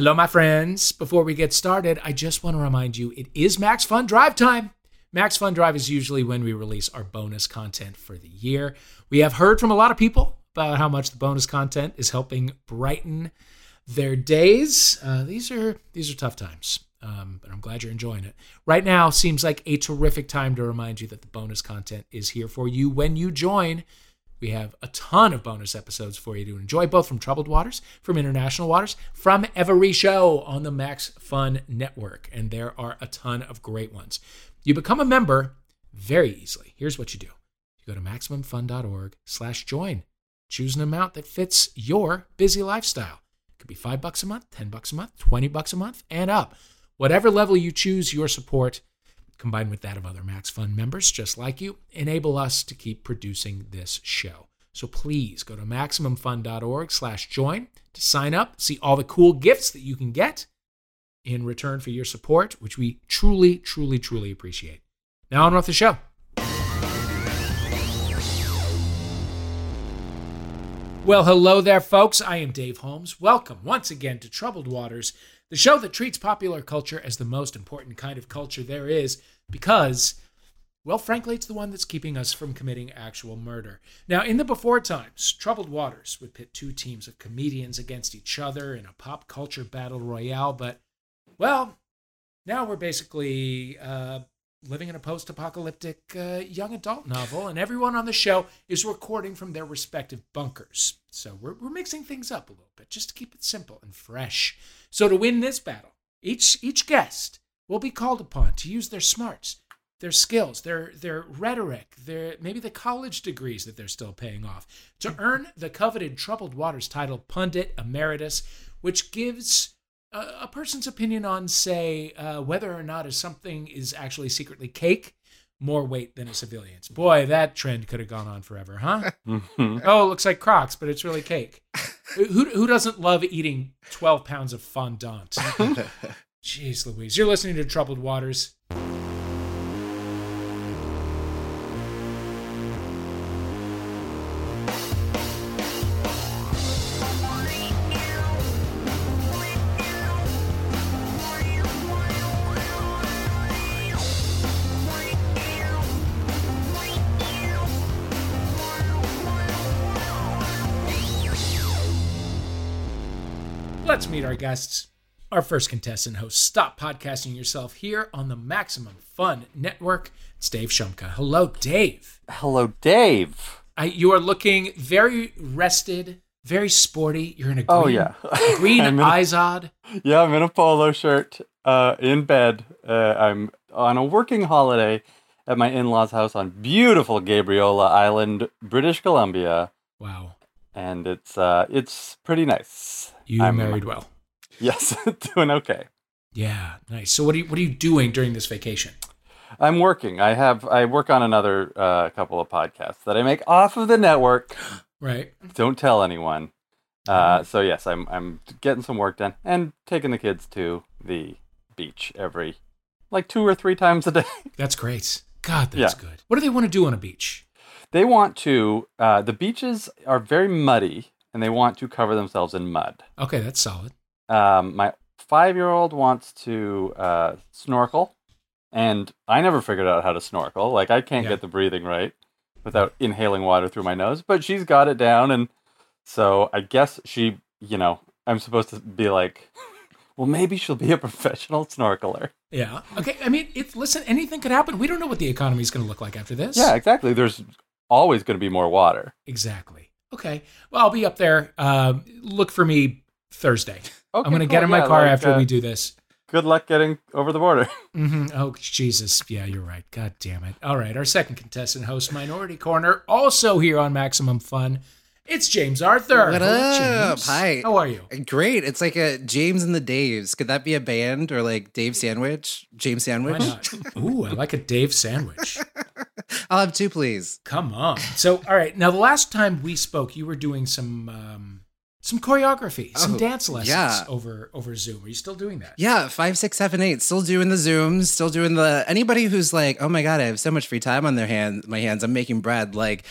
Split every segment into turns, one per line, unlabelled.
Hello, my friends. Before we get started, I just want to remind you it is Max Fun Drive time. Max Fun Drive is usually when we release our bonus content for the year. We have heard from a lot of people about how much the bonus content is helping brighten their days. Uh, these are these are tough times, um, but I'm glad you're enjoying it. Right now seems like a terrific time to remind you that the bonus content is here for you when you join. We have a ton of bonus episodes for you to enjoy, both from Troubled Waters, from International Waters, from every show on the Max Fun Network. And there are a ton of great ones. You become a member very easily. Here's what you do. You go to MaximumFun.org slash join. Choose an amount that fits your busy lifestyle. It could be five bucks a month, 10 bucks a month, 20 bucks a month, and up. Whatever level you choose, your support combined with that of other Max Fun members just like you, enable us to keep producing this show. So please go to MaximumFun.org slash join to sign up, see all the cool gifts that you can get in return for your support, which we truly, truly, truly appreciate. Now on with the show. Well, hello there, folks. I am Dave Holmes. Welcome once again to Troubled Waters, the show that treats popular culture as the most important kind of culture there is because, well, frankly, it's the one that's keeping us from committing actual murder. Now, in the before times, Troubled Waters would pit two teams of comedians against each other in a pop culture battle royale, but, well, now we're basically uh, living in a post apocalyptic uh, young adult novel, and everyone on the show is recording from their respective bunkers. So we're, we're mixing things up a little bit just to keep it simple and fresh. So to win this battle, each, each guest will be called upon to use their smarts, their skills, their, their rhetoric, their maybe the college degrees that they're still paying off to earn the coveted Troubled Waters title Pundit Emeritus, which gives a, a person's opinion on, say, uh, whether or not is something is actually secretly cake more weight than a civilian's. Boy, that trend could have gone on forever, huh? oh, it looks like Crocs, but it's really cake. who, who doesn't love eating 12 pounds of fondant? Jeez Louise. You're listening to Troubled Waters. Let's our first contestant host, Stop Podcasting Yourself here on the Maximum Fun Network. It's Dave Shumka. Hello, Dave.
Hello, Dave.
I, you are looking very rested, very sporty. You're in a green,
Oh, yeah.
green
I'm a-
Izod.
Yeah, I'm in a polo shirt, uh, in bed. Uh, I'm on a working holiday at my in-laws' house on beautiful Gabriola Island, British Columbia,
Wow.
and it's uh, it's pretty nice.
You
I'm-
married well.
Yes, doing okay.
Yeah, nice. So what are you what are you doing during this vacation?
I'm working. I have I work on another uh, couple of podcasts that I make off of the network.
Right.
Don't tell anyone. Uh, so yes, I'm I'm getting some work done and taking the kids to the beach every like two or three times a day.
That's great. God, that's
Yeah.
good. What do they want to do on a beach?
They want to. Uh, the beaches are very muddy, and they want to cover themselves in mud.
Okay, that's solid.
Um, my five-year-old wants to uh, snorkel, and I never figured out how to snorkel. Like I can't
Yeah.
get the breathing right without inhaling water through my nose, but she's got it down, and so I guess she, you know, I'm supposed to be like, well, maybe she'll be a professional snorkeler.
Yeah. Okay. I mean, it, listen, anything could happen. We don't know what the economy is going to look like after this.
Yeah, exactly. There's always going to be more water.
Exactly. Okay. Well, I'll be up there. Um, look for me Thursday.
Okay,
I'm going to
cool.
get in my
Yeah,
car
like,
after
uh,
we do this.
Good luck getting over the border.
hmm Oh, Jesus. Yeah, you're right. God damn it. All right. Our second contestant host, Minority Korner, also here on Maximum Fun. It's James Arthur.
What
Hello,
up?
James.
Hi.
How are you?
Great. It's like a James and the Daves. Could that be a band or like Dave Sandwich? James
Why
Sandwich?
not? Ooh, I like a Dave sandwich.
I'll have two, please.
Come on. So, all right. Now, the last time we spoke, you were doing some um, some choreography, some
Oh,
dance lessons
yeah.
over over Zoom. Are you still doing that?
Yeah, five, six, seven, eight. Still doing the zooms. Still doing the. Anybody who's like, oh my god, I have so much free time on their hand, my hands. I'm making bread. Like,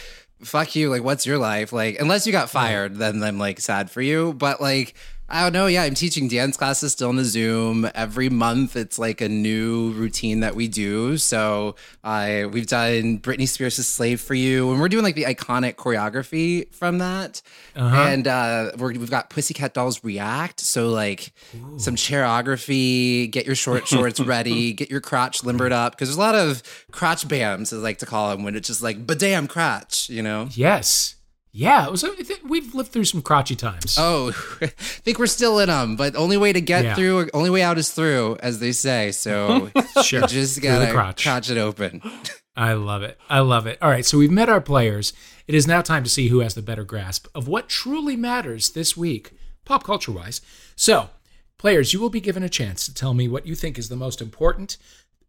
fuck you. Like, what's your life? Like, unless you got fired, then I'm like sad for you. But like, I don't know. Yeah, I'm teaching dance classes still in the Zoom. Every month, it's like a new routine that we do. So I we've done Britney Spears' "Slave for You," and we're doing like the iconic choreography from that.
Uh-huh.
And uh, we're, we've got Pussycat Dolls React. So like some choreography. Get your short shorts ready. Get your crotch limbered up because there's a lot of crotch bams, as I like to call them, when it's just like, but damn crotch, you know.
Yes. Yeah, it was. We've lived through some crotchy times.
Oh, I think we're still in them, but only way to get
Yeah.
through, only way out is through, as they say. So
sure.
just gotta
crotch.
crotch it open.
I love it. I love it. All right, so we've met our players. It is now time to see who has the better grasp of what truly matters this week, pop culture wise. So, players, you will be given a chance to tell me what you think is the most important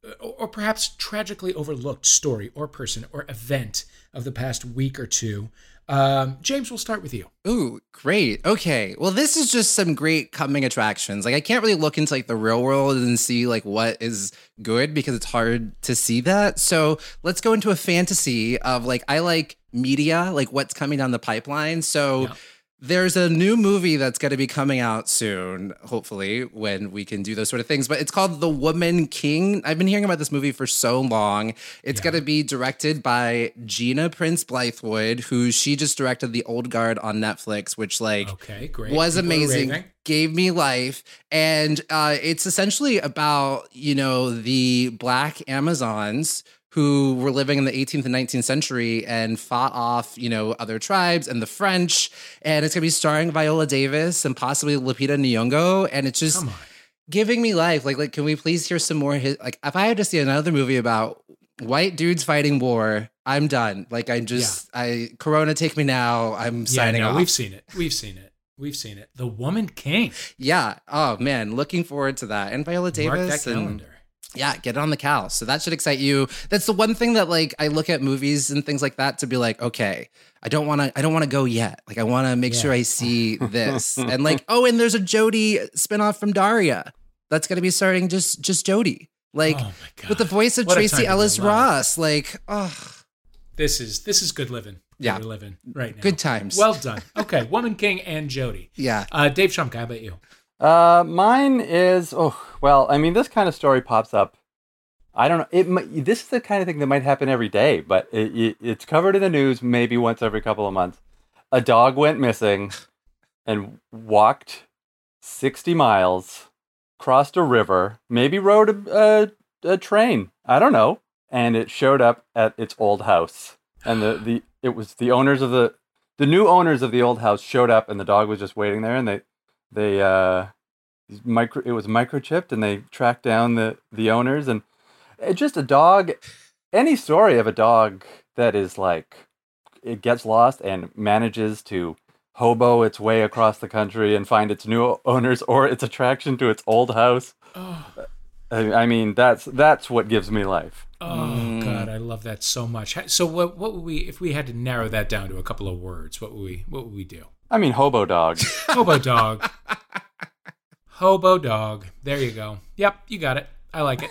uh, or perhaps tragically overlooked story or person or event of the past week or two. Um, James, we'll start with you.
Ooh, great. Okay. Well, this is just some great coming attractions. Like I can't really look into like the real world and see like what is good because it's hard to see that. So let's go into a fantasy of like I like media, like what's coming down the pipeline. So
Yeah.
There's a new movie that's going to be coming out soon, hopefully, when we can do those sort of things. But it's called The Woman King. I've been hearing about this movie for so long. It's
Yeah.
going to be directed by Gina Prince Bythewood, who she just directed The Old Guard on Netflix, which like
Okay, great.
was
People
amazing gave me life and uh, it's essentially about you know the black amazons who were living in the 18th and 19th century and fought off you know other tribes and the french and it's going to be starring viola davis and possibly lupita nyong'o and it's just giving me life like like can we please hear some more his, like if i had to see another movie about white dudes fighting war i'm done like i just i corona take me now i'm
Yeah,
signing
no,
off
we've seen it. We've seen it. We've seen it. The Woman King.
Yeah. Oh man, looking forward to that. And Viola Davis.
Mark that
Davis and
calendar.
Yeah, get it on the cal. So that should excite you. That's the one thing that like I look at movies and things like that to be like, okay, I don't want to I don't want to go yet. Like I want to make
Yeah.
sure I see this. and like, oh, and there's a Jodie spinoff from Daria. That's going to be starting just just Jodie. Like
oh
with the voice of
What Tracee
Ellis. Ross. Like, oh,
This is this is good living.
Yeah.
we're living right now.
good times.
Well done. Okay, Woman King and Jodie.
yeah.
Uh, Dave Shumka, how about you?
Uh, mine is oh well. I mean, this kind of story pops up. I don't know. It this is the kind of thing that might happen every day, but it, it, it's covered in the news maybe once every couple of months. A dog went missing and walked sixty miles, crossed a river, maybe rode a, a, a train. I don't know, and it showed up at its old house. And the, the it was the owners of the the new owners of the old house showed up, and the dog was just waiting there, and they they uh micro it was microchipped and they tracked down the the owners and it just a dog any story of a dog that is like it gets lost and manages to hobo its way across the country and find its new owners or its attraction to its old house
Oh,
i, I mean that's that's what gives me life
oh
Mm.
God, I love that so much. So, what what would we if we had to narrow that down to a couple of words? What would we what would we do?
I mean hobo dog
Hobo dog. Hobo dog. There you go. Yep, you got it. I like it.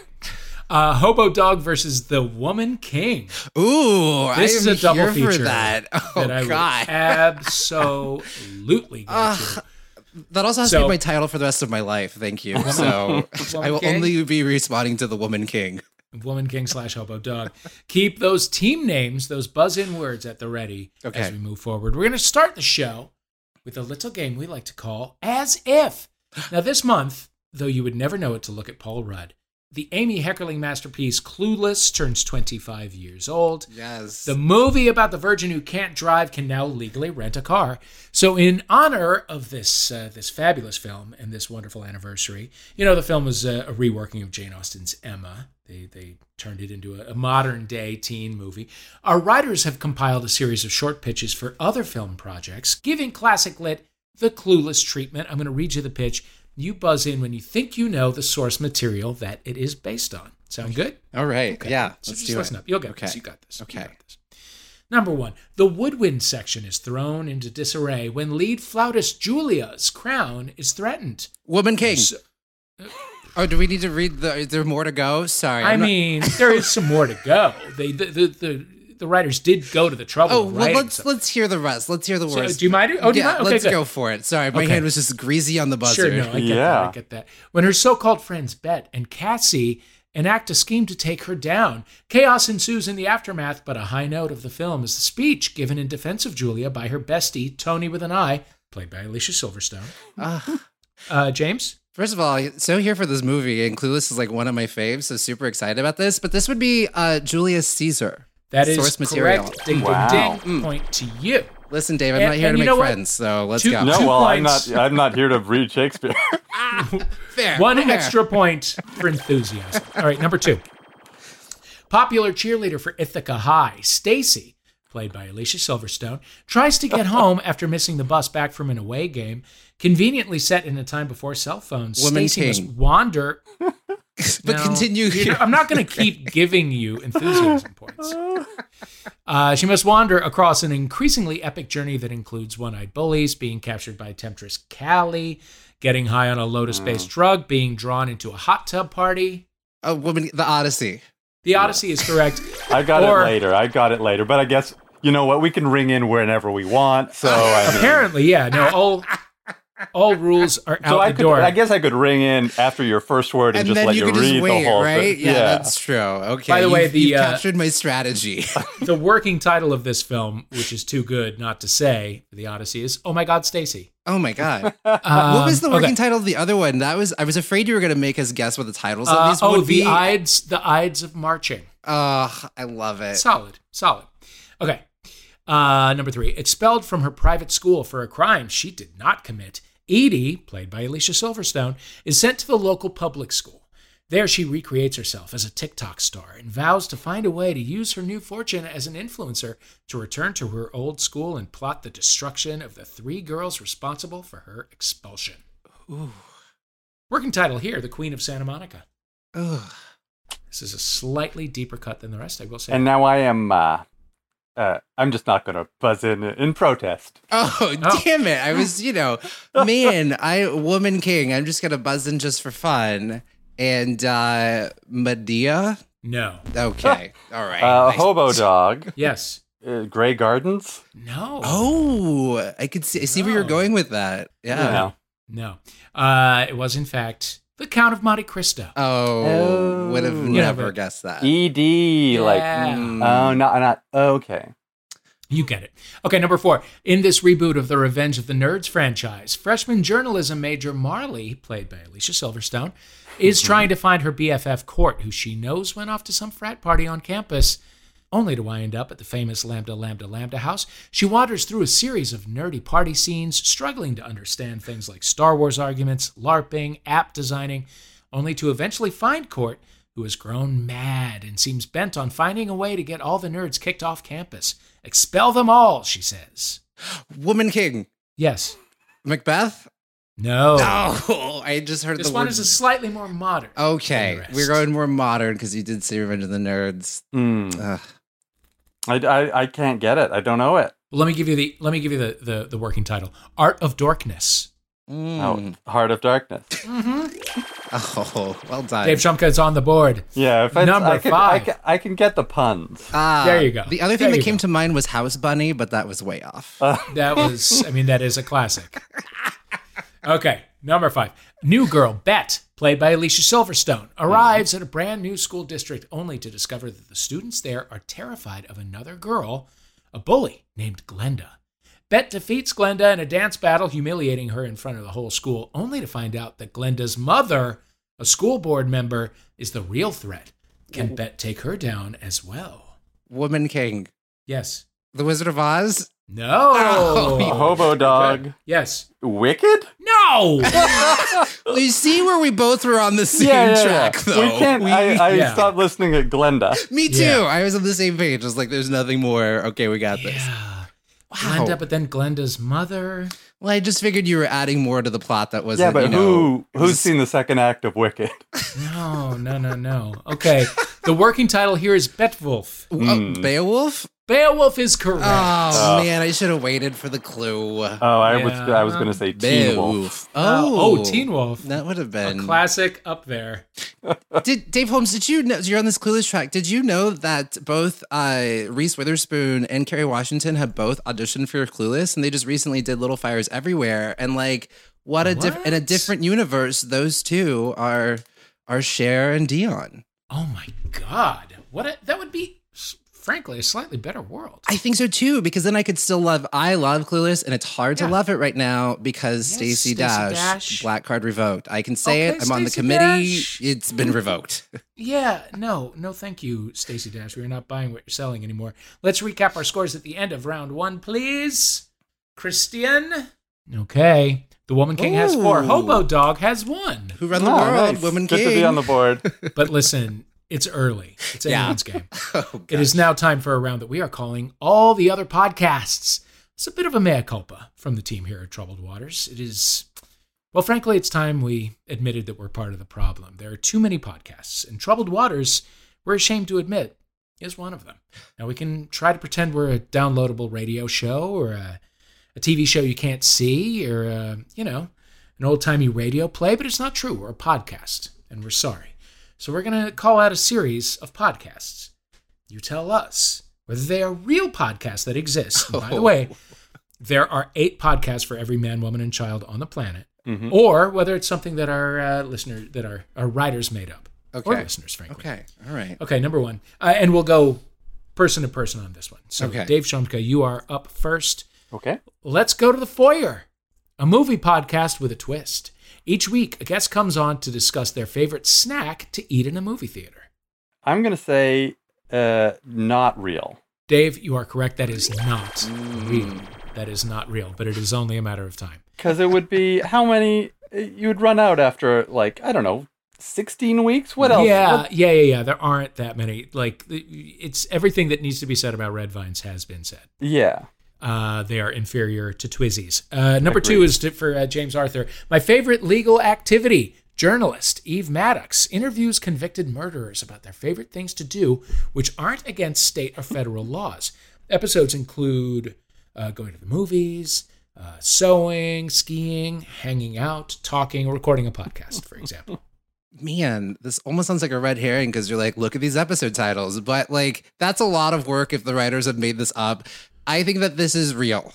Uh, Hobo dog versus the Woman King.
Ooh,
This
I
is
am
a double
here
feature
for that. Oh
that I
god.
would absolutely go to.
That also has
So-
to be my title for the rest of my life. Thank you. So I will
King?
only be responding to the Woman King.
Woman King slash Hobo Dog. Keep those team names, those buzz in words at the ready
okay.
as we move forward. We're going to start the show with a little game we like to call As If. Now, this month, though you would never know it to look at Paul Rudd, the Amy Heckerling masterpiece Clueless turns 25 years old.
Yes.
The movie about the virgin who can't drive can now legally rent a car. So, in honor of this uh, this fabulous film and this wonderful anniversary, you know, the film was a, a reworking of Jane Austen's Emma. They they turned it into a, a modern day teen movie. Our writers have compiled a series of short pitches for other film projects, giving classic lit the clueless treatment. I'm going to read you the pitch. You buzz in when you think you know the source material that it is based on. Sound good?
All right. Yeah.
So
let's
just
do
listen
it.
up. You'll get
Okay.
this. You got this.
Okay.
got this. Number one, the woodwind section is thrown into disarray when lead flautist Julia's crown is threatened.
Woman King.
So-
Oh, do we need to read the? Is there more to go? Sorry.
I
not-
mean, there is some more to go. They the the, the the writers did go to the trouble.
Oh
of
well, let's
something.
let's hear the rest. Let's hear the
So,
worst.
do you mind? Oh, do you
yeah,
mind? Okay,
let's
good.
go for it. Sorry, my
Okay.
hand was just greasy on the buzzer.
Sure, no, I get that.
Yeah.
I get that. When her so-called friends Bet and Cassie enact a scheme to take her down, chaos ensues in the aftermath. But a high note of the film is the speech given in defense of Julia by her bestie Tony with an eye, played by Alicia Silverstone.
Ah.
Uh, James.
First of all, so here for this movie, and Clueless is like one of my faves, so super excited about this. But this would be uh, Julius Caesar.
That is
Source material.
correct. Ding,
Wow.
ding, ding.
Mm.
Point to you.
Listen, Dave, I'm
And-
not here to make
know what?
friends, so let's
Two-
go.
No,
Two
well, I'm not. I'm not here to read Shakespeare.
Fair.
One
fair.
extra point for enthusiasm. All right, number two. Popular cheerleader for Ithaca High, Stacy, played by Alicia Silverstone, tries to get home after missing the bus back from an away game. Conveniently set in a time before cell phones,
Woman
Stacy must wander.
But
No,
continue
you
here.
know, I'm not going to keep giving you enthusiasm points. Uh, she must wander across an increasingly epic journey that includes one-eyed bullies, being captured by temptress Callie, getting high on a lotus-based drug, being drawn into a hot tub party.
A woman, the Odyssey.
The Odyssey is correct.
I got
Or-
it later. I got it later. But I guess you know what? We can ring in whenever we want. So I mean,
Apparently, yeah. No, all all rules are out
so I
the
could.
door.
I guess I could ring in after your first word and,
And
just
then
let
you
you, read
just wait,
the whole
right?
thing.
Yeah, that's true. Okay.
By the way,
you've-
the,
you've
uh,
captured my strategy.
the working title of this film, which is too good not to say, The Odyssey, is "Oh My God, Stacy."
oh my god.
Um,
what was the working
okay.
title of the other one? That was I was afraid you were going to make us guess what the titles of
Uh,
these
oh,
would
the
be.
Ides, the Ides of Marching.
Oh, I love it.
Solid, solid. Okay. Uh, number three, expelled from her private school for a crime she did not commit. Edie, played by Alicia Silverstone, is sent to the local public school. There, she recreates herself as a TikTok star and vows to find a way to use her new fortune as an influencer to return to her old school and plot the destruction of the three girls responsible for her expulsion.
Ooh.
Working title here The Queen of Santa Monica.
Ugh.
This is a slightly deeper cut than the rest, I will say.
And now I am. Uh, uh, I'm just not going to buzz in in protest.
Oh,
Oh.
damn it. I was, you know, man, I woman king. I'm just gonna buzz in just for fun. And uh Medea?
no.
Okay. All right.
Uh,
Nice.
hobo dog.
Yes.
Uh, Grey Gardens.
No.
Oh, I could see I see where you're going with that. Yeah.
You know.
No. Uh, it was, in fact, the Count of Monte Cristo.
Oh,
Oh.
Would have
You
never
but-
guessed that.
Ed. Like.
Yeah.
Mm.
Oh, not not. Okay.
You get it. Okay, number four. In this reboot of the Revenge of the Nerds franchise, freshman journalism major Marley, played by Alicia Silverstone, is trying to find her BFF Court, who she knows went off to some frat party on campus, only to wind up at the famous Lambda Lambda Lambda house. She wanders through a series of nerdy party scenes, struggling to understand things like Star Wars arguments, LARPing, app designing, only to eventually find Court, who has grown mad and seems bent on finding a way to get all the nerds kicked off campus. Expel them all, she says.
Woman king.
Yes.
Macbeth?
No.
Oh, I just heard
This
the
one
word.
is a slightly more modern.
okay, we're going more modern because you did see Revenge of the Nerds. Ugh.
I, I I can't get it. I don't know it.
Let me give you the let me give you the the, the working title. Art of Darkness.
Mm.
Oh, Heart of Darkness.
Oh, well done.
Dave Shumka is on the board.
Yeah, if it's,
Number
I can,
five.
I can, I can get the puns.
Ah,
There you go.
The other
There
thing that came
go.
to mind was House Bunny, but that was way off.
Uh,
That was I mean that is a classic. Okay, number 5. New girl Bet, played by Alicia Silverstone, arrives at a brand new school district only to discover that the students there are terrified of another girl, a bully named Glenda. Bet defeats Glenda in a dance battle, humiliating her in front of the whole school, only to find out that Glenda's mother, a school board member, is the real threat. Can Bet take her down as well?
Woman King.
Yes.
The Wizard of Oz?
No.
Oh,
Hobo Dog.
Good. Yes.
Wicked?
No.
Well, you see where we both were on the same
yeah, yeah,
track,
yeah.
though.
We can't. I, I
yeah.
stopped listening at Glenda.
Me too.
Yeah.
I was on the same page. I was like, there's nothing more. Okay, we got this.
Yeah.
Wow.
Glenda, but then Glenda's mother.
Well, I just figured you were adding more to the plot that wasn't,
Yeah, but
you know,
who who's
was-
seen the second act of Wicked?
No, no, no, no. Okay. the working title here is Betwolf.
Oh,
Hmm.
Beowulf?
Beowulf is correct.
Oh,
Oh.
man, I should have waited for the clue.
Oh, I was I was gonna say Teen Wolf.
Beowulf.
Uh,
Oh,
oh, Teen Wolf.
That would have been A
classic up there.
Did Dave Holmes? Did you know you're on this clueless track? Did you know that both uh, Reese Witherspoon and Kerry Washington have both auditioned for Clueless, and they just recently did Little Fires Everywhere, and like what a diff- in a
What?
different universe, those two are are Cher and Dion.
Oh my god. What a, that would be s- frankly a slightly better world.
I think so too, because then I could still love. I love Clueless, and it's hard
Yeah.
to love it right now because
Yes,
Stacey
Stacey
Dash,
Dash.
black card revoked. I can say
Okay,
it. I'm on the committee.
Dash.
It's been revoked.
Yeah, no, no, thank you, Stacey Dash. We're not buying what you're selling anymore. Let's recap our scores at the end of round one, please. Christian. Okay. The Woman King has four. Hobo Dog has one.
Who run the
Oh,
world?
nice.
Woman
Good
King.
to be on the board.
But listen, it's early. It's
Yeah.
anyone's game.
Oh,
It is now time for a round that we are calling All the Other Podcasts. It's a bit of a mea culpa from the team here at Troubled Waters. It is, well, frankly, it's time we admitted that we're part of the problem. There are too many podcasts, and Troubled Waters, we're ashamed to admit, is one of them. Now, we can try to pretend we're a downloadable radio show or a, a TV show you can't see or, a, you know, an old timey radio play, but it's not true. We're a podcast, and we're sorry. So we're going to call out a series of podcasts. You tell us whether they are real podcasts that exist. And by the way, there are eight podcasts for every man, woman, and child on the planet,
Mhm.
or whether it's something that our uh, listeners, that our, our writers made up, or
Okay.
listeners, frankly.
Okay. All right.
Okay, number one, uh, and we'll go person to person on this one. So,
Okay.
Dave Shumka, you are up first.
Okay.
Let's go to the foyer, a movie podcast with a twist. Each week, a guest comes on to discuss their favorite snack to eat in a movie theater.
I'm gonna say uh, not real.
Dave, you are correct. That is not
Mm.
real. That is not real, but it is only a matter of time.
Because it would be how many you would run out after like I don't know, sixteen weeks. What else?
Yeah,
What-
yeah, yeah, yeah. There aren't that many. Like, it's everything that needs to be said about red vines has been said.
yeah.
Uh, they are inferior to Twizzies. Uh, number two is to, for uh, James Arthur. My favorite legal activity. Journalist Eve Maddox interviews convicted murderers about their favorite things to do, which aren't against state or federal laws. Episodes include uh, going to the movies, uh, sewing, skiing, hanging out, talking, recording a podcast, for example.
Man, this almost sounds like a red herring because you're like, look at these episode titles. But like, that's a lot of work if the writers have made this up. I think that this is real.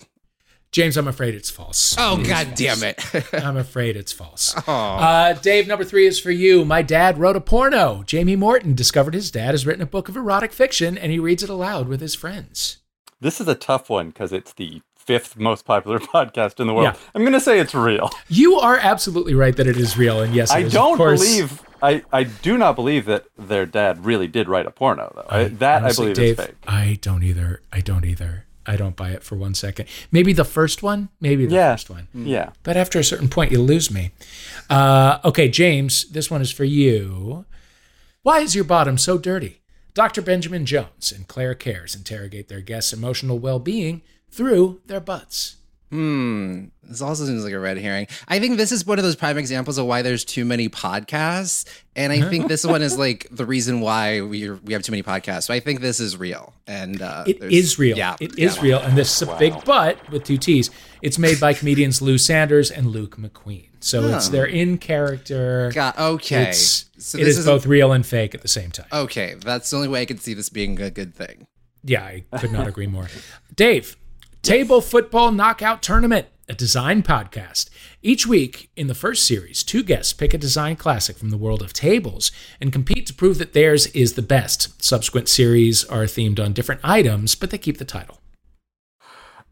James, I'm afraid it's false.
Oh,
It is
god
false.
damn it.
I'm afraid it's false.
Aw.
Uh, Dave, number three is for you. My dad wrote a porno. Jamie Morton discovered his dad has written a book of erotic fiction and he reads it aloud with his friends.
This is a tough one because it's the fifth most popular podcast in the world.
Yeah.
I'm gonna say it's real.
You are absolutely right that it is real. And yes,
I
is,
don't
course-
believe. I, I do not believe that their dad really did write a porno though. I, that
honestly,
I believe
Dave,
is fake.
I don't either. I don't either. I don't buy it for one second. Maybe the first one. Maybe the
Yeah.
first one.
Yeah.
But after a certain point, you lose me. Uh, okay, James, this one is for you. Why is your bottom so dirty? Dr. Benjamin Jones and Claire Cares interrogate their guests' emotional well being through their butts.
Hmm. This also seems like a red herring. I think this is one of those prime examples of why there's too many podcasts, and I think this one is like the reason why we we have too many podcasts. So I think this is real, and uh,
It
there's-
is real.
Yeah,
it is
yeah.
real. And this is a big but with two T's. It's made by comedians Lou Sanders and Luke McQueen. So it's
Oh.
they're in character.
Got okay.
It's,
so
it
this
is
is
both real and fake at the same time.
okay. That's the only way I could see this being a good thing.
Yeah, I could not agree more. Dave, Table Football Knockout Tournament, a design podcast. Each week in the first series, two guests pick a design classic from the world of tables and compete to prove that theirs is the best. Subsequent series are themed on different items, but they keep the title.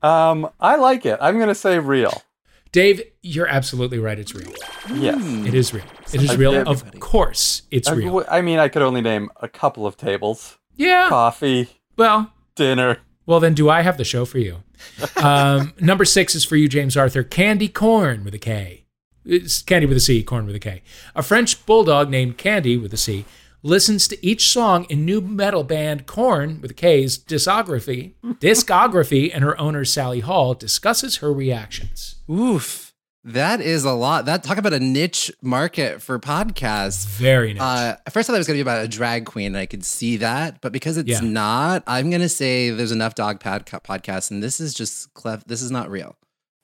Um, I like it. I'm gonna say real.
Dave, you're absolutely right. It's real.
Yes.
It is real. It is real. Of course, it's real.
I mean, I could only name a couple of tables:
Yeah.
coffee,
Well,
dinner.
Well, then, do I have the show for you? Um, number six is for you, James Arthur. Candy Corn with a K. It's Candy with a C, Corn with a K. A French bulldog named Candy with a C listens to each song in nu metal band Corn with a K's discography. Discography, and her owner Sally Hall discusses her reactions.
Oof. That is a lot. That talk about a niche market for podcasts.
Very nice.
Uh, at first, I thought it was going to be about a drag queen. And I could see that, but because it's
Yeah.
not, I'm going to say there's enough dog pad podcasts, and this is just clef. This is not real.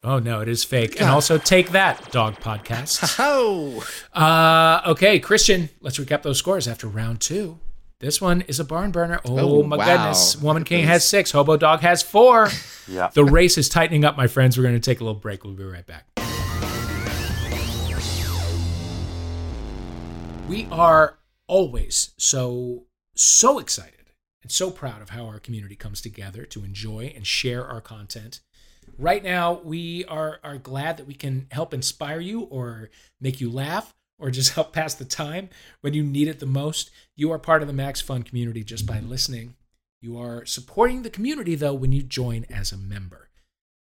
oh no, it is fake. And also take that, dog podcast.
Oh,
uh, okay, Christian, let's recap those scores after round two. This one is a barn burner. Oh,
Oh,
my
wow.
goodness. Woman King has six. Hobo Dog has four.
Yeah.
The race is tightening up, my friends. We're going to take a little break. We'll be right back. We are always so, so excited and so proud of how our community comes together to enjoy and share our content. Right now, we are, are glad that we can help inspire you or make you laugh or just help pass the time when you need it the most. You are part of the Max Fun community just by listening. You are supporting the community though when you join as a member.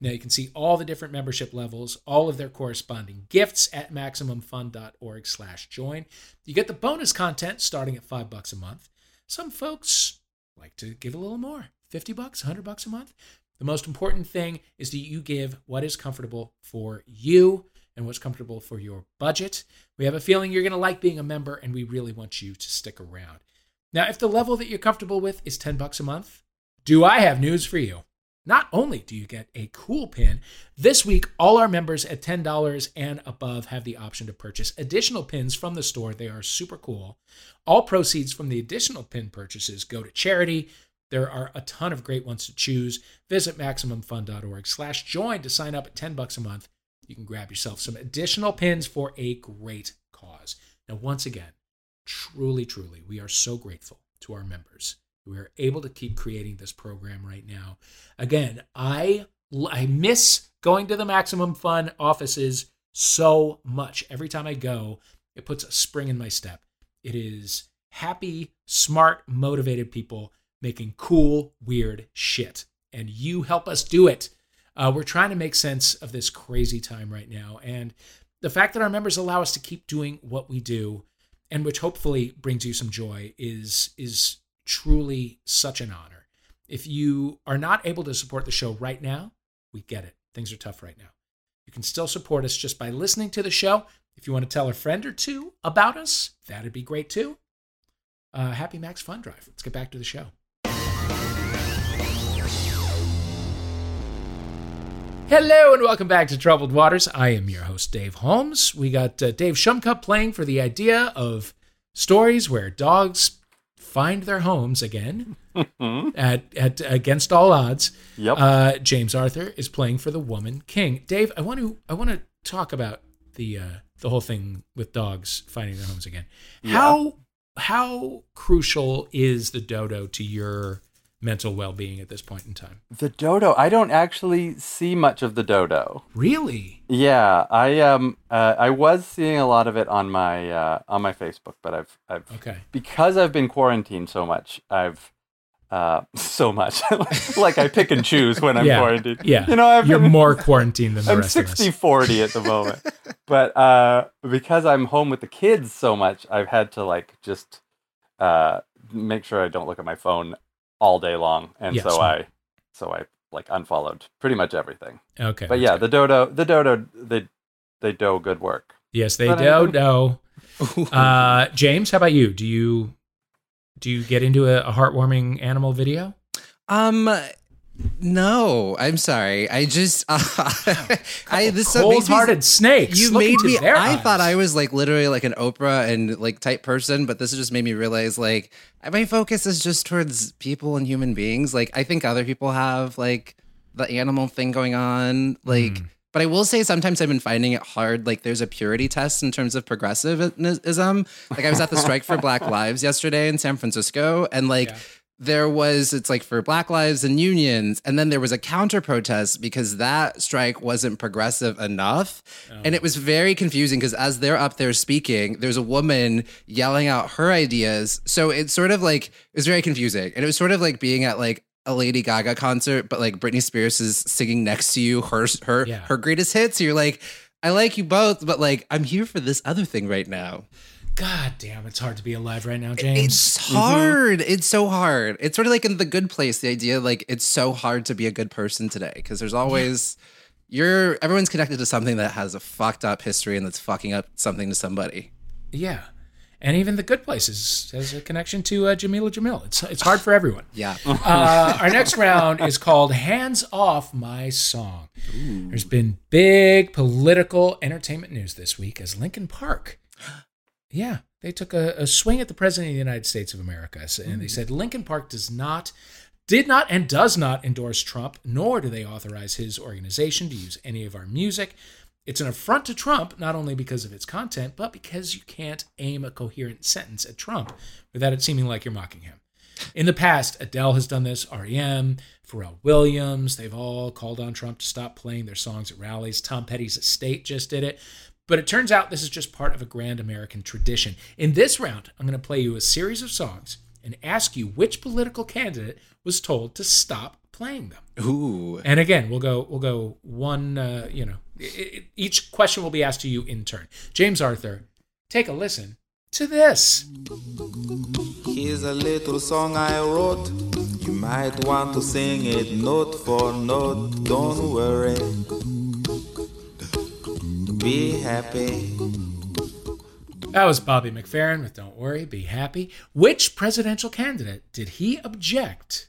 Now you can see all the different membership levels, all of their corresponding gifts at maximumfun.org slash join. You get the bonus content starting at five bucks a month. Some folks like to give a little more, 50 bucks, 100 bucks a month. The most important thing is that you give what is comfortable for you and what's comfortable for your budget. We have a feeling you're going to like being a member and we really want you to stick around. Now, if the level that you're comfortable with is 10 bucks a month, do I have news for you? Not only do you get a cool pin, this week all our members at $10 and above have the option to purchase additional pins from the store. They are super cool. All proceeds from the additional pin purchases go to charity. There are a ton of great ones to choose. Visit maximumfun.org slash join to sign up at 10 bucks a month. You can grab yourself some additional pins for a great cause. Now, once again, truly, truly, we are so grateful to our members. We are able to keep creating this program right now. Again, I I miss going to the Maximum Fun offices so much. Every time I go, it puts a spring in my step. It is happy, smart, motivated people making cool, weird shit. And you help us do it. Uh, we're trying to make sense of this crazy time right now. And the fact that our members allow us to keep doing what we do and which hopefully brings you some joy is is truly such an honor. If you are not able to support the show right now, we get it. Things are tough right now. You can still support us just by listening to the show. If you want to tell a friend or two about us, that'd be great too. Uh, happy Max Fun Drive. Let's get back to the show. Hello and welcome back to Troubled Waters. I am your host, Dave Holmes. We got uh, Dave Shumcup playing for the idea of stories where dogs find their homes again at, at against all odds.
Yep.
Uh, James Arthur is playing for the Woman King. Dave, I want to I want to talk about the uh, the whole thing with dogs finding their homes again. How how crucial is the dodo to your mental well being at this point in time?
the dodo. I don't actually see much of the dodo.
Really?
Yeah, I um uh, I was seeing a lot of it on my uh, on my Facebook, but I've I've
Okay.
because I've been quarantined so much. I've uh so much like I pick and choose when I'm
yeah.
quarantined.
Yeah.
you know I've
You're
been,
more quarantined than the
I'm
rest of
60
us.
40 at the moment. but uh because I'm home with the kids so much, I've had to like just uh make sure I don't look at my phone all day long. And
Yeah,
so
smart.
I so I like unfollowed pretty much everything.
Okay.
But yeah,
good.
the dodo the dodo they they do good work.
yes, they
but I-
do. No. Uh, James, how about you? Do you do you get into a, a heartwarming animal video?
um, no, I'm sorry. I just, I this
Cold-hearted snakes.
You made me. I
eyes.
thought I was like literally like an Oprah and like type person, but this just made me realize like my focus is just towards people and human beings. Like I think other people have like the animal thing going on. Like,
Hmm.
but I will say sometimes I've been finding it hard. Like there's a purity test in terms of progressivism. Like I was at the strike for Black Lives yesterday in San Francisco, and like
Yeah.
There was it's like for black lives and unions and then there was a counter protest because that strike wasn't progressive enough. And it oh. was very confusing because as they're up there speaking there's a woman yelling out her ideas. So it's sort of like it was very confusing. And it was sort of like being at like a Lady Gaga concert but like Britney Spears is singing next to you her her
Yeah.
her greatest hits. You're like I like you both but like I'm here for this other thing right now
God damn, it's hard to be alive right now, James.
it's hard. It's so hard. It's sort of like in the good place, the idea like it's so hard to be a good person today because there's always you're everyone's connected to something that has a fucked up history and that's fucking up something to somebody.
Yeah. And even the good places has a connection to uh, Jameela Jamil. It's it's hard for everyone.
Yeah.
Uh, our next round is called Hands Off My Song. There's been big political entertainment news this week as Linkin Park. Yeah, they took a, a swing at the President of the United States of America. And they hmm. said Linkin Park does not, did not, and does not endorse Trump, nor do they authorize his organization to use any of our music. It's an affront to Trump, not only because of its content, but because you can't aim a coherent sentence at Trump without it seeming like you're mocking him. In the past, Adele has done this, REM, Pharrell Williams, they've all called on Trump to stop playing their songs at rallies. Tom Petty's estate just did it. But it turns out this is just part of a grand American tradition. In this round, I'm going to play you a series of songs and ask you which political candidate was told to stop playing them.
Ooh.
And again, we'll go we'll go one. Uh, you know, i i each question will be asked to you in turn. James Arthur, take a listen to this.
Here's a little song I wrote. You might want to sing it note for note. Don't worry. Be happy.
That was Bobby McFerrin with "Don't Worry, Be Happy." Which presidential candidate did he object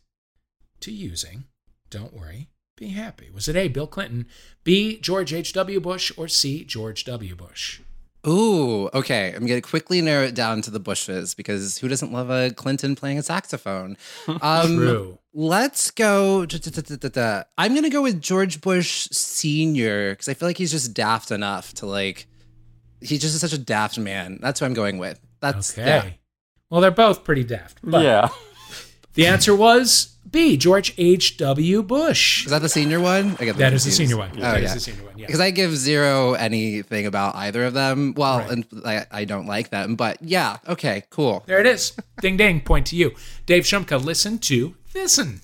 to using "Don't Worry, Be Happy"? Was it A. Bill Clinton, B. George H. W. Bush, or C. George W. Bush?
Ooh, okay. I'm going to quickly narrow it down to the Bushes because who doesn't love a Clinton playing a saxophone? Um,
True.
Let's go. da, da, da, da, da, da. I'm going to go with George Bush Sr. because I feel like he's just daft enough to like, he's just such a daft man. That's who I'm going with. That's,
Okay.
yeah.
Well, they're both pretty daft. But
yeah.
The answer was B. George H. W. Bush.
Is that the senior one? I get them
That is the senior one.
Oh,
that is
yeah.
the senior one. Yeah.
Because I give zero anything about either of them. Well,
Right.
and I, I don't like them, but yeah, okay, cool.
There it is. ding ding. Point to you. Dave Shumka, listen to this'n.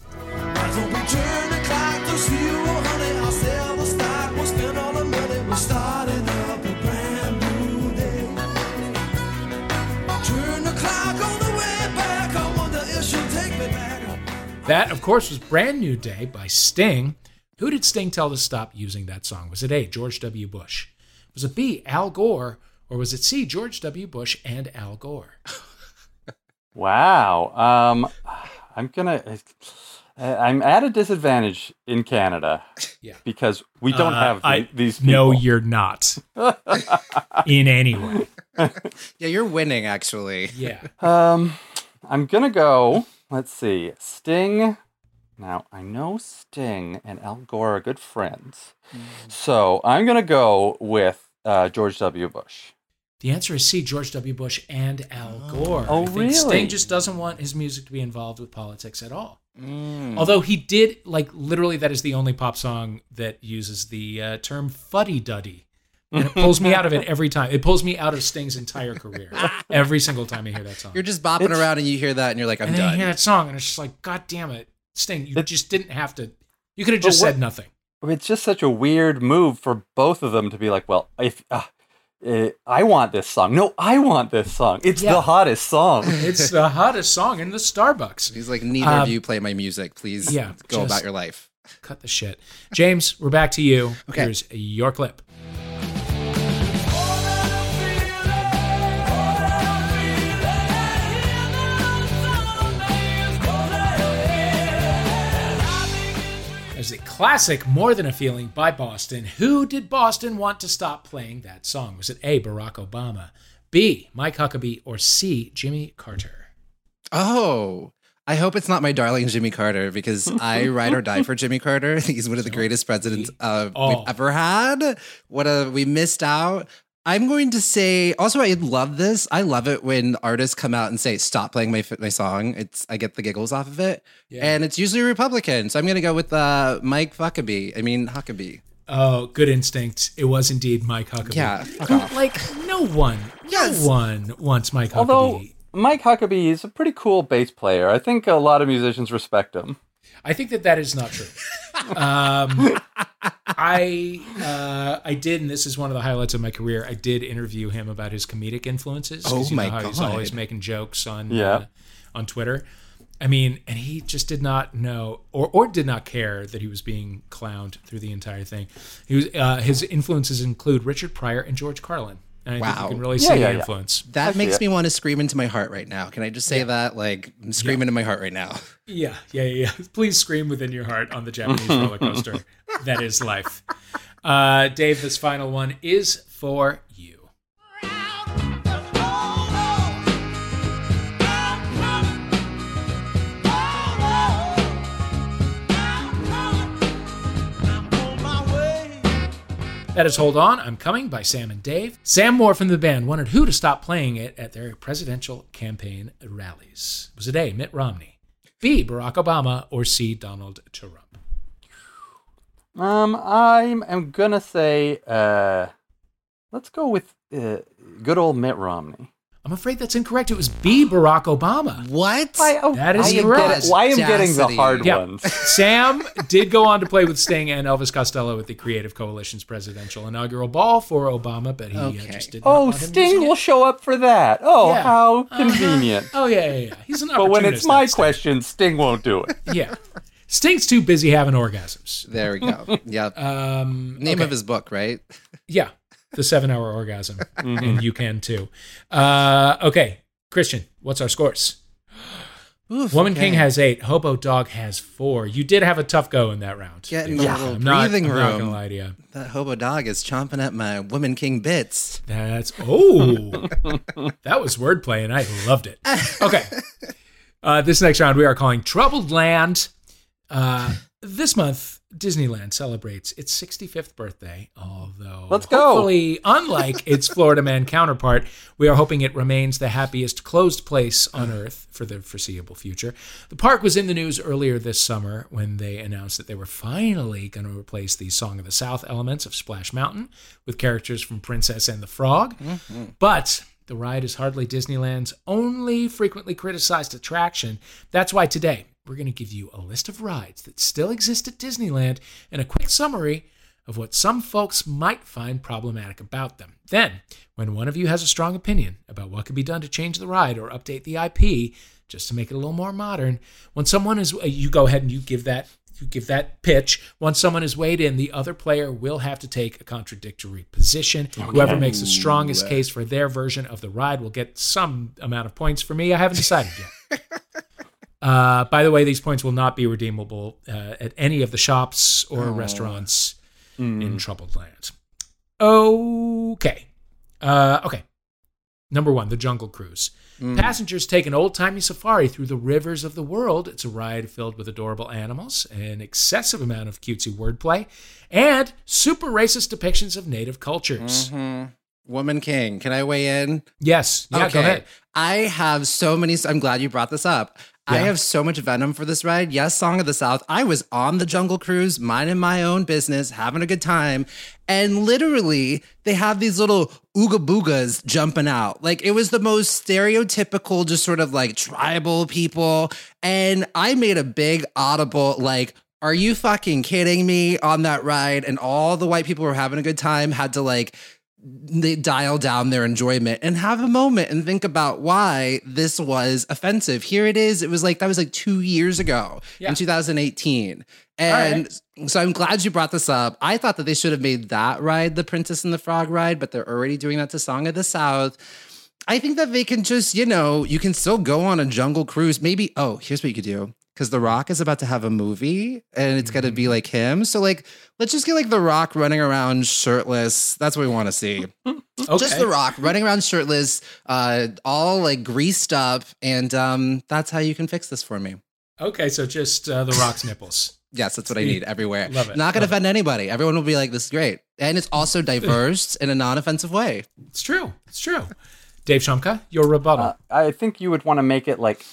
That, of course, was Brand New Day by Sting. Who did Sting tell to stop using that song? Was it A. George W. Bush? Was it B. Al Gore? Or was it C. George W. Bush and Al Gore?
Wow. Um, I'm gonna. uh, I'm at a disadvantage in Canada
Yeah.
because we don't
Uh,
have the-
I-
these people.
No, you're not. In any way.
Yeah, you're winning, actually.
Yeah.
Um, I'm gonna go. Let's see. Sting. Now I know Sting and Al Gore are good friends, so I'm gonna go with uh, George W. Bush.
The answer is C. George W. Bush and Al Gore.
Oh,
I think
really?
Sting just doesn't want his music to be involved with politics at all.
Mm.
Although he did, like, literally, that is the only pop song that uses the uh, term fuddy duddy. And it pulls me out of it every time. It pulls me out of Sting's entire career. Every single time I hear that song.
You're just bopping
It's-
around and you hear that and you're like, I'm
and then you
done.
hear that song, and it's just like, God damn it, Sting, you
It-
just didn't have to. You could have just
what-
said nothing.
I mean, It's just such a weird move for both of them to be like, well, if uh, uh, I want this song, no, I want this song. It's
Yeah.
the hottest song.
It's the hottest song in the Starbucks.
He's like, neither
Um,
of you play my music. Please
yeah,
go about your life.
Cut the shit. James, we're back to you.
Okay.
Here's your clip. Classic More Than a Feeling by Boston, who did Boston want to stop playing that song? Was it A, Barack Obama, B, Mike Huckabee, or C, Jimmy Carter?
Oh, I hope it's not my darling Jimmy Carter because I ride or die for Jimmy Carter. He's one of the greatest presidents uh, we've ever had. What a we missed out. I'm going to say also I love this. I love it when artists come out and say stop playing my my song. It's I get the giggles off of it.
Yeah.
And it's usually Republican. So I'm going to go with uh, Mike Huckabee. I mean Huckabee.
Oh, good instinct. It was indeed Mike Huckabee.
Yeah, fuck
Who-
off.
like no one,
Yes.
no one wants Mike Huckabee.
Although Mike Huckabee is a pretty cool bass player. I think a lot of musicians respect him.
I think that that is not true. um, I uh, I did, and this is one of the highlights of my career. I did interview him about his comedic influences. 'cause
Oh
you know
my
how He's always making jokes on
Yeah.
uh, on Twitter. I mean, and he just did not know or, or did not care that he was being clowned through the entire thing. He was, uh, his influences include Richard Pryor and George Carlin. And I think
Wow.
you can really
Yeah,
see
yeah,
the
yeah.
influence.
That
see
makes me want to scream into my heart right now. Can I just say that? Like, I'm screaming in my heart right now.
Yeah, yeah, yeah. yeah. Please scream within your heart on the Japanese roller coaster that is life. Uh, Dave, this final one is for you. That is Hold On, I'm Coming by Sam and Dave. Sam Moore from the band wanted who to stop playing it at their presidential campaign rallies. Was it A, Mitt Romney, B, Barack Obama, or C, Donald Trump?
Um, I'm I'm gonna say, uh, let's go with uh, good old Mitt Romney.
I'm afraid that's incorrect. It was B, Barack Obama.
What?
oh,
That is
I am
correct.
getting- Why I'm getting the hard
Yeah.
ones.
Sam did go on to play with Sting and Elvis Costello at the Creative Coalition's presidential inaugural ball for Obama, but he uh, just did not
Oh, Sting will show up for that. Oh,
Yeah.
how
Uh-huh.
convenient.
Oh yeah, yeah, yeah. He's an opportunist.
But when it's my
that Sting.
question, Sting won't do it.
yeah, Sting's too busy having orgasms.
There we go. Yep.
Um,
Name
okay.
of his book, right?
Yeah, the seven-hour orgasm, and you can too. Uh, okay, Christian, what's our scores?
Oof,
Woman
okay.
King has eight. Hobo Dog has four. You did have a tough go in that round.
Get in
Dave.
little
I'm not,
breathing
I'm not gonna lie to you.
That hobo dog is chomping at my Woman King bits.
That's oh, that was wordplay, and I loved it. Okay, uh, this next round we are calling Troubled Land. Uh, this month, Disneyland celebrates its 65th birthday. Although,
Let's go.
Hopefully, unlike its Florida Man counterpart, we are hoping it remains the happiest closed place on uh. Earth for the foreseeable future. The park was in the news earlier this summer when they announced that they were finally going to replace the Song of the South elements of Splash Mountain with characters from Princess and the Frog. Mm-hmm. But the ride is hardly Disneyland's only frequently criticized attraction. That's why today we're going to give you a list of rides that still exist at Disneyland and a quick summary of what some folks might find problematic about them. Then, when one of you has a strong opinion about what could be done to change the ride or update the IP just to make it a little more modern, when someone is uh, you go ahead and you give that you give that pitch. Once someone is weighed in, the other player will have to take a contradictory position. Whoever makes the strongest case for their version of the ride will get some amount of points. For me, I haven't decided yet. Uh, by the way, these points will not be redeemable uh, at any of the shops or restaurants in Troubled Land. Okay. Uh, okay. Number one, the Jungle Cruise. Passengers take an old timey safari through the rivers of the world. It's a ride filled with adorable animals, an excessive amount of cutesy wordplay, and super racist depictions of native cultures.
Woman King. Can I weigh in?
Yes. Yeah, go ahead.
I have so many. I'm glad you brought this up. I have so much venom for this ride. Yes, Song of the South. I was on the Jungle Cruise, minding my own business, having a good time. And literally, they have these little ooga boogas jumping out. Like it was the most stereotypical, just sort of like tribal people. And I made a big audible, like, are you fucking kidding me on that ride? And all the white people were having a good time, had to like they dial down their enjoyment and have a moment and think about why this was offensive. Here it is. It was like that was like two years ago
Yeah.
in 2018. And so I'm glad you brought this up. I thought that they should have made that ride the Princess and the Frog ride, but they're already doing that to Song of the South. I think that they can just, you know, you can still go on a jungle cruise. Maybe, oh, here's what you could do. Because The Rock is about to have a movie and it's going to be like him. So, like, let's just get like The Rock running around shirtless. That's what we want to see.
Okay.
Just The Rock running around shirtless, uh, all like greased up. And um, that's how you can fix this for me.
Okay, so just uh, the Rock's nipples.
Yes, that's what I need everywhere.
Love it.
Not going to
Love it.
offend anybody. Everyone will be like, this is great. And it's also diverse in a non offensive way.
It's true. It's true. Dave Shumka, your rebuttal.
Uh, I think you would want to make it like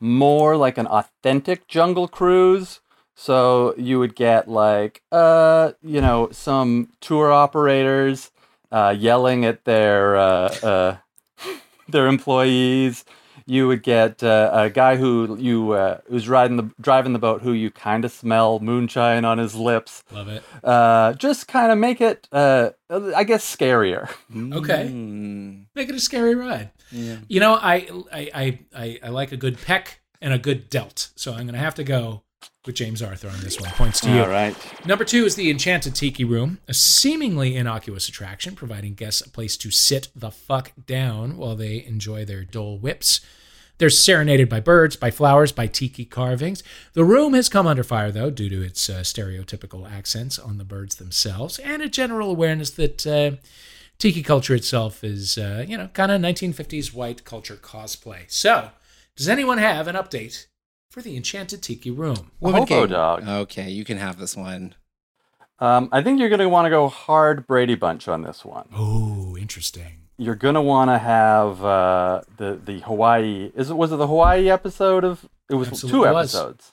more like an authentic jungle cruise. So you would get like uh you know some tour operators uh, yelling at their uh, uh, their employees. You would get uh, a guy who you uh, who's riding the driving the boat who you kind of smell moonshine on his lips.
Love it.
Uh, just kind of make it uh, I guess scarier.
Okay.
Mm.
Make it a scary ride.
Yeah.
You know, I I, I, I I like a good peck and a good delt. So I'm going to have to go with James Arthur on this one. Points to you.
All right.
Number two is the Enchanted Tiki Room, a seemingly innocuous attraction providing guests a place to sit the fuck down while they enjoy their Dole Whips. They're serenaded by birds, by flowers, by tiki carvings. The room has come under fire, though, due to its uh, stereotypical accents on the birds themselves and a general awareness that uh, tiki culture itself is, uh, you know, kind of 1950s white culture cosplay. So, does anyone have an update for the Enchanted Tiki Room?
Woman
Hobo
King.
dog.
Okay, you can have this one.
Um, I think you're going to want to go hard Brady Bunch on this one.
Oh, interesting.
You're going to want to have uh, the the Hawaii. Is it was it the Hawaii episode of? It was
Absolutely
two
was.
episodes.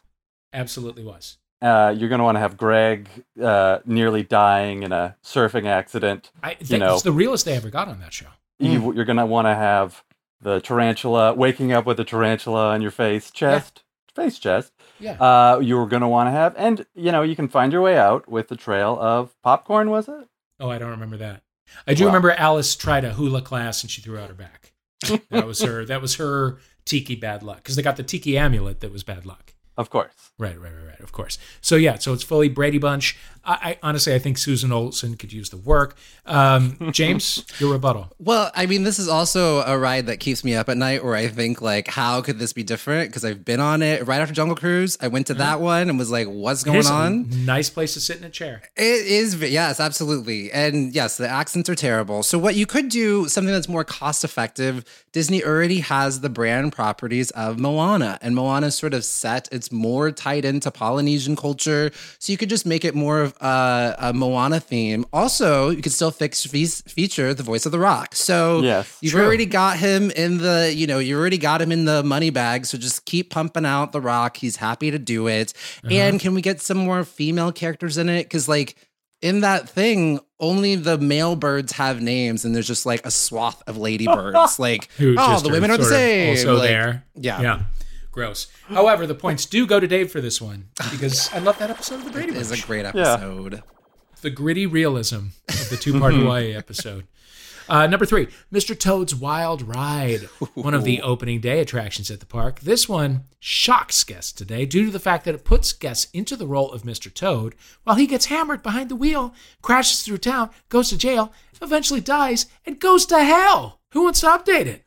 Absolutely was.
Uh, you're going to want to have Greg uh, nearly dying in a surfing accident.
I, that,
You know.
It's the realest they ever got on that show.
You, you're going to want to have the tarantula waking up with a tarantula on your face, chest, face, chest.
Yeah.
Uh, you're going to want to have, and you know, you can find your way out with the trail of popcorn. Was it?
oh, I don't remember that. I do
Well.
remember Alice tried a hula class and she threw out her back. that was her. That was her tiki bad luck because they got the tiki amulet that was bad luck.
Of course.
Right, right, right, right. Of course. So yeah, so it's fully Brady Bunch. I, I honestly, I think Susan Olsen could use the work. Um, James, your rebuttal.
Well, I mean, this is also a ride that keeps me up at night where I think, like, how could this be different? Because I've been on it right after Jungle Cruise. I went to that one and was like, what's
It
going
is a
on?
nice place to sit in a chair.
It is, yes, absolutely. And yes, the accents are terrible. So, what you could do, something that's more cost effective, Disney already has the brand properties of Moana, and Moana is sort of set, it's more tied into Polynesian culture. So, you could just make it more of a, uh, a Moana theme. Also, you could still fix fe- feature the voice of the rock. So,
Yes.
you've
True.
already got him in the, you know, you already got him in the money bag. So, just keep pumping out the rock. He's happy to do it. Uh-huh. And can we get some more female characters in it? Because, like, in that thing, only the male birds have names, and there's just like a swath of ladybirds. like,
Who
oh, the women are the
sort of
same.
Also
like,
there.
Yeah.
Yeah. Gross. However, the points do go to Dave for this one because I love that episode of the Brady
It is
Bunch.
a great episode.
the gritty realism of the two part Hawaii episode. Uh, number three, Mr. Toad's Wild Ride, one of the opening day attractions at the park. This one shocks guests today due to the fact that it puts guests into the role of Mr. Toad while he gets hammered behind the wheel, crashes through town, goes to jail, eventually dies, and goes to hell. Who wants to update it?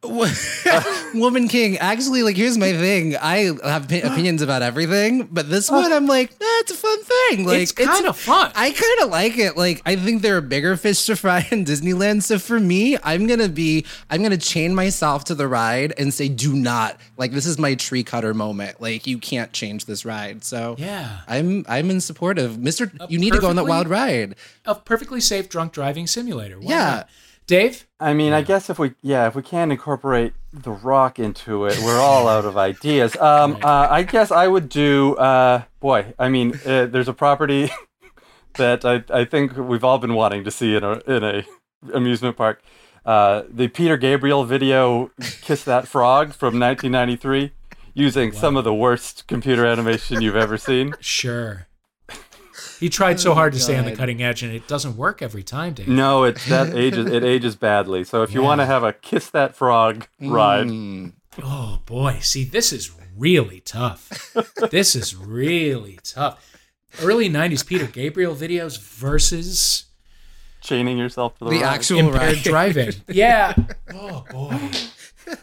Woman King. Actually, like, here's my thing. I have opi- opinions about everything, but this one, I'm like, that's a fun thing. Like,
it's kind of fun.
I kind of like it. Like, I think there are bigger fish to fry in Disneyland. So for me, I'm gonna be, I'm gonna chain myself to the ride and say, do not. Like, this is my tree cutter moment. Like, you can't change this ride. So
yeah.
I'm, I'm in support of Mister. You need to go on that wild ride.
A perfectly safe drunk driving simulator. Why
Yeah.
not? Dave?
I mean, I guess if we, yeah, if we can incorporate the rock into it, we're all out of ideas. Um, uh, I guess I would do. Uh, boy, I mean, uh, there's a property that I, I think we've all been wanting to see in a in a amusement park. Uh, the Peter Gabriel video "Kiss That Frog" from 1993, using some of the worst computer animation you've ever seen.
Sure. He tried so hard to stay on the cutting edge, and it doesn't work every time, Dave.
No, it that ages it ages badly. So if you want to have a "Kiss That Frog" ride,
Mm.
Oh boy, see, this is really tough. this is really tough. Early '90s Peter Gabriel videos versus
chaining yourself to the,
The
ride.
actual
impaired
ride.
driving. Yeah. Oh boy.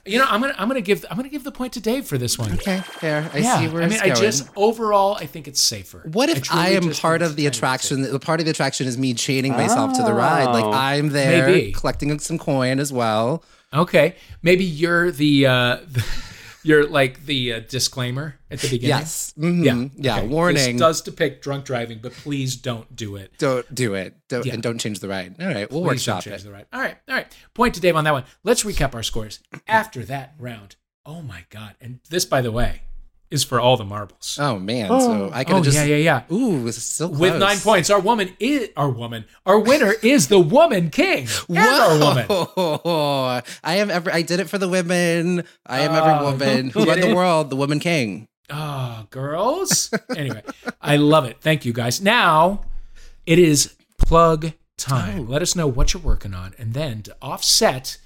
You know, I'm gonna I'm gonna give I'm gonna give the point to Dave for this one.
Okay, fair. I
yeah,
see where
I mean,
it's
I
going.
just overall, I think it's safer.
What if
truly
I, am part of the attraction? The part of the attraction is me chaining myself to the ride. Like
Oh.
I'm there
Maybe.
collecting some coin as well.
Okay, maybe you're the, uh, the you're like the uh, disclaimer at the beginning.
Yes. Mhm.
Yeah.
Yeah.
Okay,
Warning.
This does depict drunk driving, but please don't do it.
don't do it. Don't,
Yeah.
And don't change the ride. All right. We'll
Please don't
workshop
change
it.
the right. All right, all right. Point to Dave on that one. Let's recap our scores after that round. Oh my god! And this, by the way, is for all the marbles.
Oh man. So oh. I could
oh
just.
yeah, yeah, yeah.
Ooh, it's still close.
With nine points, our woman is our woman. Our winner is the woman king and our woman.
Whoa! I am every. I did it for the women. I am
Oh,
every woman who
you
led the world. The woman king.
Oh, girls. anyway, I love it. Thank you, guys. Now it is plug time. Oh. Let us know what you're working on, and then to offset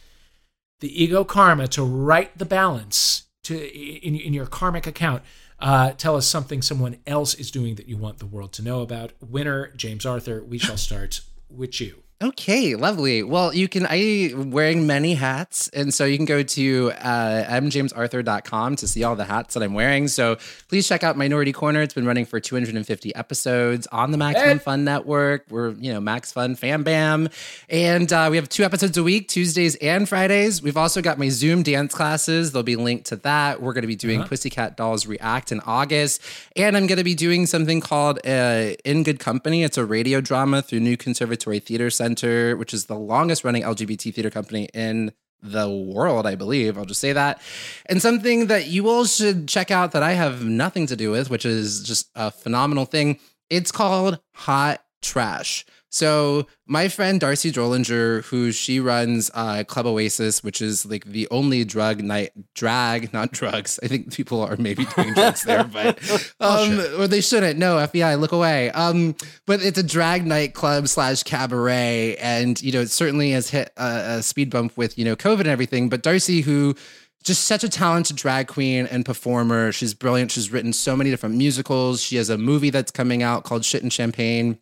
the ego karma to right the balance to in, in your karmic account. Uh, tell us something someone else is doing that you want the world to know about. Winner James Arthur. We shall start with you.
Okay, lovely. Well, you can, I wearing many hats. And so you can go to uh, mjamesarthur.com to see all the hats that I'm wearing. So please check out Minority Korner. It's been running for 250 episodes on the Maximum
Hey.
Fun Network. We're, you know, Max Fun, Fam Bam. And uh, we have two episodes a week, Tuesdays and Fridays. We've also got my Zoom dance classes. There'll be linked to that. We're going to be doing Pussycat Dolls React in August. And I'm going to be doing something called uh, In Good Company. It's a radio drama through New Conservatory Theater Center, which is the longest running LGBT theater company in the world, I believe. I'll just say that. And something that you all should check out that I have nothing to do with, which is just a phenomenal thing. It's called Hot Trash. So my friend D'Arcy Drollinger, who she runs uh, Club Oasis, which is like the only drug night drag, not drugs. I think people are maybe doing drugs there, but um, or they shouldn't. No, FBI, look away. Um, but it's a drag nightclub slash cabaret, and you know it certainly has hit a, a speed bump with you know COVID and everything. But D'Arcy, who just such a talented drag queen and performer. She's brilliant. She's written so many different musicals. She has a movie that's coming out called Shit and Champagne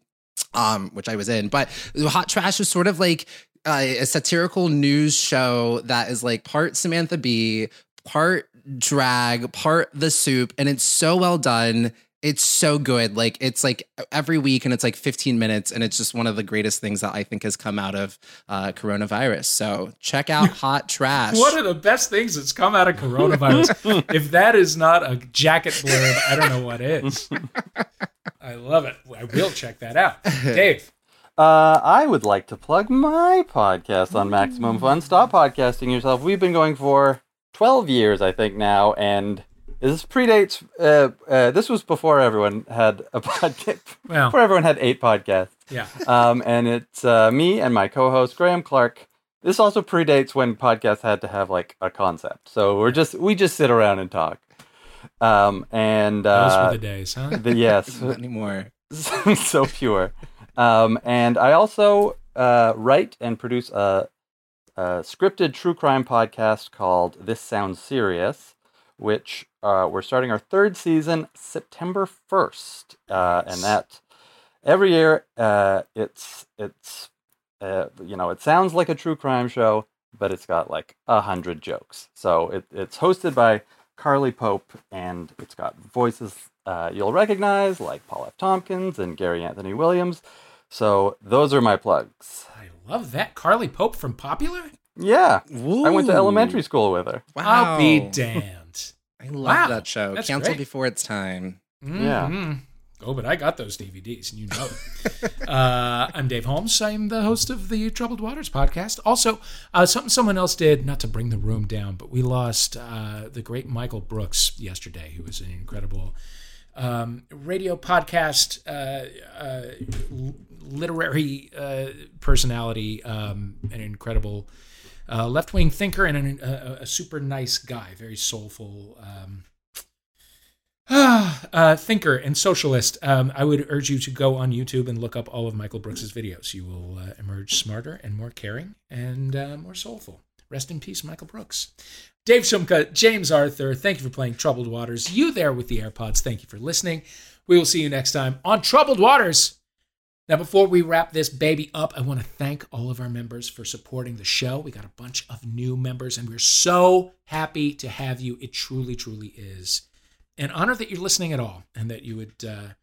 um, which I was in. But Hot Trash is sort of like uh, a satirical news show that is like part Samantha Bee, part drag, part the soup, and it's so well done. It's so good. Like it's like every week, and it's like 15 minutes, and it's just one of the greatest things that I think has come out of uh, coronavirus. So check out Hot Trash.
One of the best things that's come out of coronavirus. if that is not a jacket blurb, I don't know what is. I love it. I will check that out. Dave.
Uh, I would like to plug my podcast on Maximum Fun. Stop podcasting yourself. We've been going for 12 years, I think, now, and this predates. Uh, uh, this was before everyone had a podcast.
Well.
before everyone had eight podcasts.
Yeah.
Um, and it's uh, me and my co-host Graham Clark. This also predates when podcasts had to have like a concept. So we're just we just sit around and talk. Um, and
Those
uh,
were the days, huh?
the yes,
Not anymore.
so pure. Um, and I also uh, write and produce a, a scripted true crime podcast called This Sounds Serious, which uh, we're starting our third season September first, uh, and that every year uh, it's it's uh, you know it sounds like a true crime show, but it's got like a hundred jokes. So it, it's hosted by Carly Pope, and it's got voices uh, you'll recognize, like Paul F. Tompkins and Gary Anthony Williams. So those are my plugs.
I love that. Carly Pope from Popular?
Yeah, I went to elementary school with her.
Wow.
I'll be damned.
I love
Wow,
that show. Cancel
great.
before its time.
Yeah.
Mhm. Oh, but I got those DVDs, and you know. uh, I'm Dave Holmes. I'm the host of the Troubled Waters podcast. Also, uh, something someone else did, not to bring the room down, but we lost uh, the great Michael Brooks yesterday, who was an incredible um, radio podcast, uh, uh, literary uh, personality, um, an incredible uh, left wing thinker, and an, a, a super nice guy, very soulful. Um, uh, thinker and socialist, um, I would urge you to go on YouTube and look up all of Michael Brooks's videos. You will uh, emerge smarter and more caring and uh, more soulful. Rest in peace, Michael Brooks. Dave Shumka, James Arthur, thank you for playing Troubled Waters. You there with the AirPods, thank you for listening. We will see you next time on Troubled Waters. Now, before we wrap this baby up, I want to thank all of our members for supporting the show. We got a bunch of new members, and we're so happy to have you. It truly, truly is an honor that you're listening at all and that you would uh,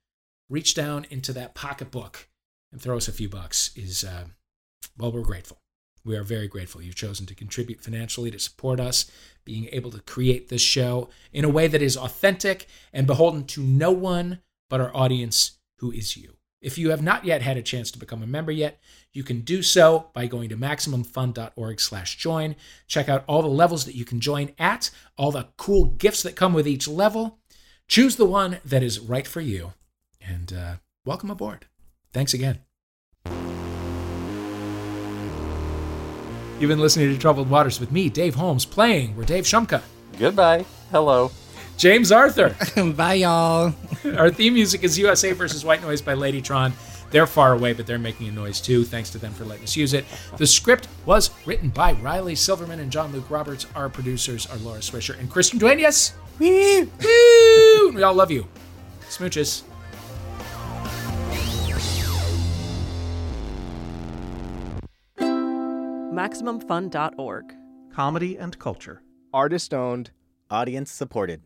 reach down into that pocketbook and throw us a few bucks is, uh, well, we're grateful. We are very grateful. You've chosen to contribute financially to support us, being able to create this show in a way that is authentic and beholden to no one but our audience, who is you. If you have not yet had a chance to become a member yet, you can do so by going to maximumfun.org slash join Check out all the levels that you can join at, all the cool gifts that come with each level. Choose the one that is right for you. And uh, welcome aboard. Thanks again. You've been listening to Troubled Waters with me, Dave Holmes, playing. We're Dave Shumka.
Goodbye. Hello.
James Arthur.
Bye, y'all.
Our theme music is USA versus White Noise by Ladytron. They're far away, but they're making a noise too. Thanks to them for letting us use it. The script was written by Riley Silverman and John Luke Roberts. Our producers are Laura Swisher and Christian Dueñas. Woo! Woo! We all love you. Smooches.
MaximumFun.org.
Comedy and culture.
Artist owned.
Audience supported.